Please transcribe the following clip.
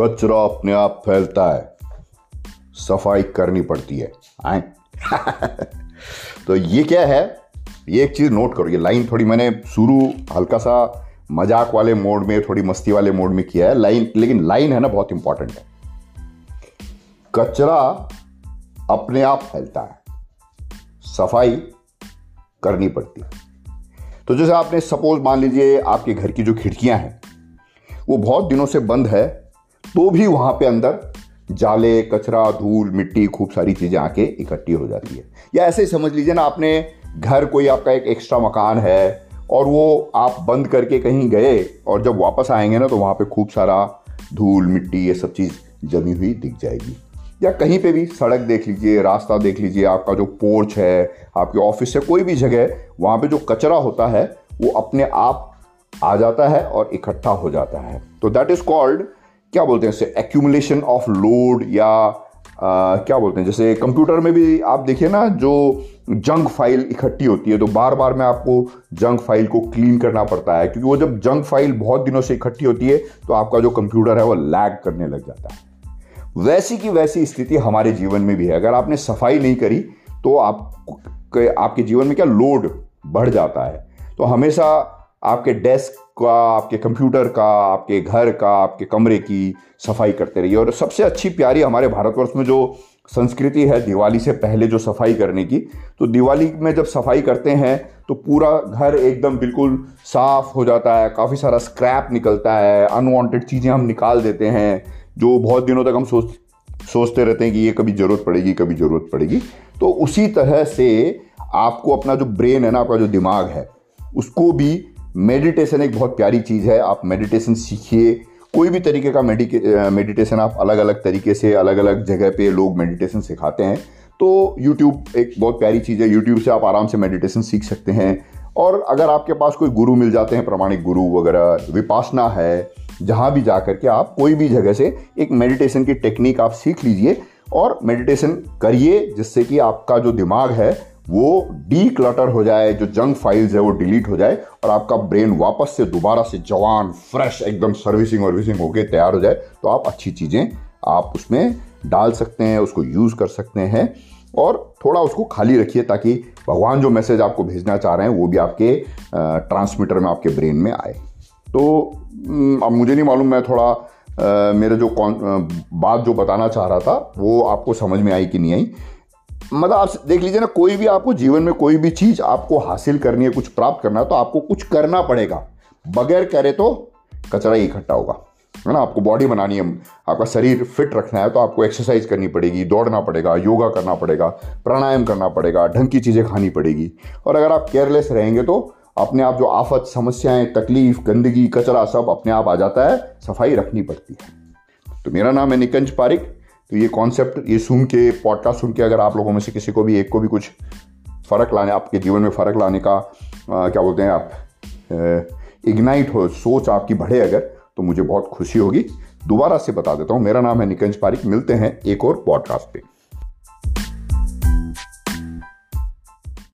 कचरा अपने आप फैलता है। सफ़ाई करनी पड़ती है। आए। तो ये क्या है? ये एक चीज़ नोट करो। ये लाइन थोड़ी मैंने शुरू हल्का सा मज़ाक वाले मोड में, थोड़ी मस्ती वाले मोड में किया है। लाइन लेकिन लाइन है ना, बहुत इंपॉर्टेंट है। कचरा अपने आप फैलता है। सफ़ाई करनी पड़ती है। तो जैसे आपने सपोज़ मान लीजिए आपके घर की जो खिड़कियाँ हैं, वो बहुत दिनों से बंद है। तो भी वहाँ पे अंदर जाले, कचरा, धूल, मिट्टी, खूब सारी चीज़ें आके इकट्ठी हो जाती है। या ऐसे ही समझ लीजिए ना, आपने घर कोई आपका एक एक्स्ट्रा मकान है और वो आप बंद करके कहीं गए और जब वापस आएँगे ना तो वहाँ पे खूब सारा धूल, मिट्टी, ये सब चीज़ जमी हुई दिख जाएगी। या कहीं पे भी सड़क देख लीजिए, रास्ता देख लीजिए, आपका जो पोर्च है, आपके ऑफ़िस है, कोई भी जगह, वहाँ पे जो कचरा होता है, वो अपने आप आ जाता है और इकट्ठा हो जाता है। तो दैट इज़ कॉल्ड क्या बोलते हैं इसे एक्यूमुलेशन ऑफ़ लोड या आ, क्या बोलते हैं? जैसे कंप्यूटर में भी आप देखिए ना जो जंक फ़ाइल इकट्ठी होती है तो बार बार में आपको जंक फ़ाइल को क्लीन करना पड़ता है। क्योंकि वो जब जंक फ़ाइल बहुत दिनों से इकट्ठी होती है तो आपका जो कंप्यूटर है वो लैग करने लग जाता है। वैसी की वैसी स्थिति हमारे जीवन में भी है। अगर आपने सफ़ाई नहीं करी तो आप आपके जीवन में क्या? लोड बढ़ जाता है। तो हमेशा आपके डेस्क का, आपके कंप्यूटर का, आपके घर का, आपके कमरे की सफ़ाई करते रहिए। और सबसे अच्छी प्यारी हमारे भारतवर्ष में जो संस्कृति है, दिवाली से पहले जो सफ़ाई करने की तो दिवाली में जब सफ़ाई करते हैं तो पूरा घर एकदम बिल्कुल साफ़ हो जाता है, काफ़ी सारा स्क्रैप निकलता है अनवांटेड चीज़ें हम निकाल देते हैं, जो बहुत दिनों तक हम सोच, सोचते रहते हैं कि ये कभी ज़रूरत पड़ेगी, कभी ज़रूरत पड़ेगी। तो उसी तरह से आपको अपना जो ब्रेन है ना, आपका जो दिमाग है, उसको भी मेडिटेशन एक बहुत प्यारी चीज़ है। आप मेडिटेशन सीखिए। कोई भी तरीके का मेडिटेशन आप अलग अलग तरीके से अलग अलग जगह पे लोग मेडिटेशन सिखाते हैं। तो यूट्यूब एक बहुत प्यारी चीज़ है। यूट्यूब से आप आराम से मेडिटेशन सीख सकते हैं। और अगर आपके पास कोई गुरु मिल जाते हैं, प्रमाणिक गुरु वगैरह, विपासना है, जहाँ भी जा करके आप कोई भी जगह से एक मेडिटेशन की टेक्निक आप सीख लीजिए और मेडिटेशन करिए, जिससे कि आपका जो दिमाग है वो डी क्लटर हो जाए, जो जंक फाइल्स है वो डिलीट हो जाए और आपका ब्रेन वापस से दोबारा से जवान फ्रेश एकदम सर्विसिंग वर्विसिंग होके तैयार हो जाए तो आप अच्छी चीज़ें आप उसमें डाल सकते हैं, उसको यूज़ कर सकते हैं और थोड़ा उसको खाली रखिए ताकि भगवान जो मैसेज आपको भेजना चाह रहे हैं, वो भी आपके ट्रांसमीटर में, आपके ब्रेन में आए। तो अब मुझे नहीं मालूम, मैं थोड़ा मेरे जो कौन बात जो बताना चाह रहा था, वो आपको समझ में आई कि नहीं आई। मतलब आप देख लीजिए ना, कोई भी आपको जीवन में कोई भी चीज़ आपको हासिल करनी है, कुछ प्राप्त करना है तो आपको कुछ करना पड़ेगा। बगैर करे तो कचरा ही इकट्ठा होगा। है ना? आपको बॉडी बनानी है, आपका शरीर फिट रखना है तो आपको एक्सरसाइज करनी पड़ेगी, दौड़ना पड़ेगा, योगा करना पड़ेगा, प्राणायाम करना पड़ेगा, ढंग की चीज़ें खानी पड़ेगी। और अगर आप केयरलेस रहेंगे तो अपने आप जो आफत, समस्याएँ, तकलीफ़, गंदगी, कचरा सब अपने आप आ जाता है, सफ़ाई रखनी पड़ती है। तो मेरा नाम है निकंज पारिक। तो ये कॉन्सेप्ट ये सुन के पॉडकास्ट सुन के अगर आप लोगों में से किसी को भी एक को भी कुछ फ़र्क लाने आपके जीवन में फ़र्क लाने का आ, क्या बोलते हैं आप इग्नाइट हो सोच आपकी बढ़े अगर तो मुझे बहुत खुशी होगी। दोबारा से बता देता हूँ मेरा नाम है निकंज पारिक मिलते हैं एक और पॉडकास्ट पे।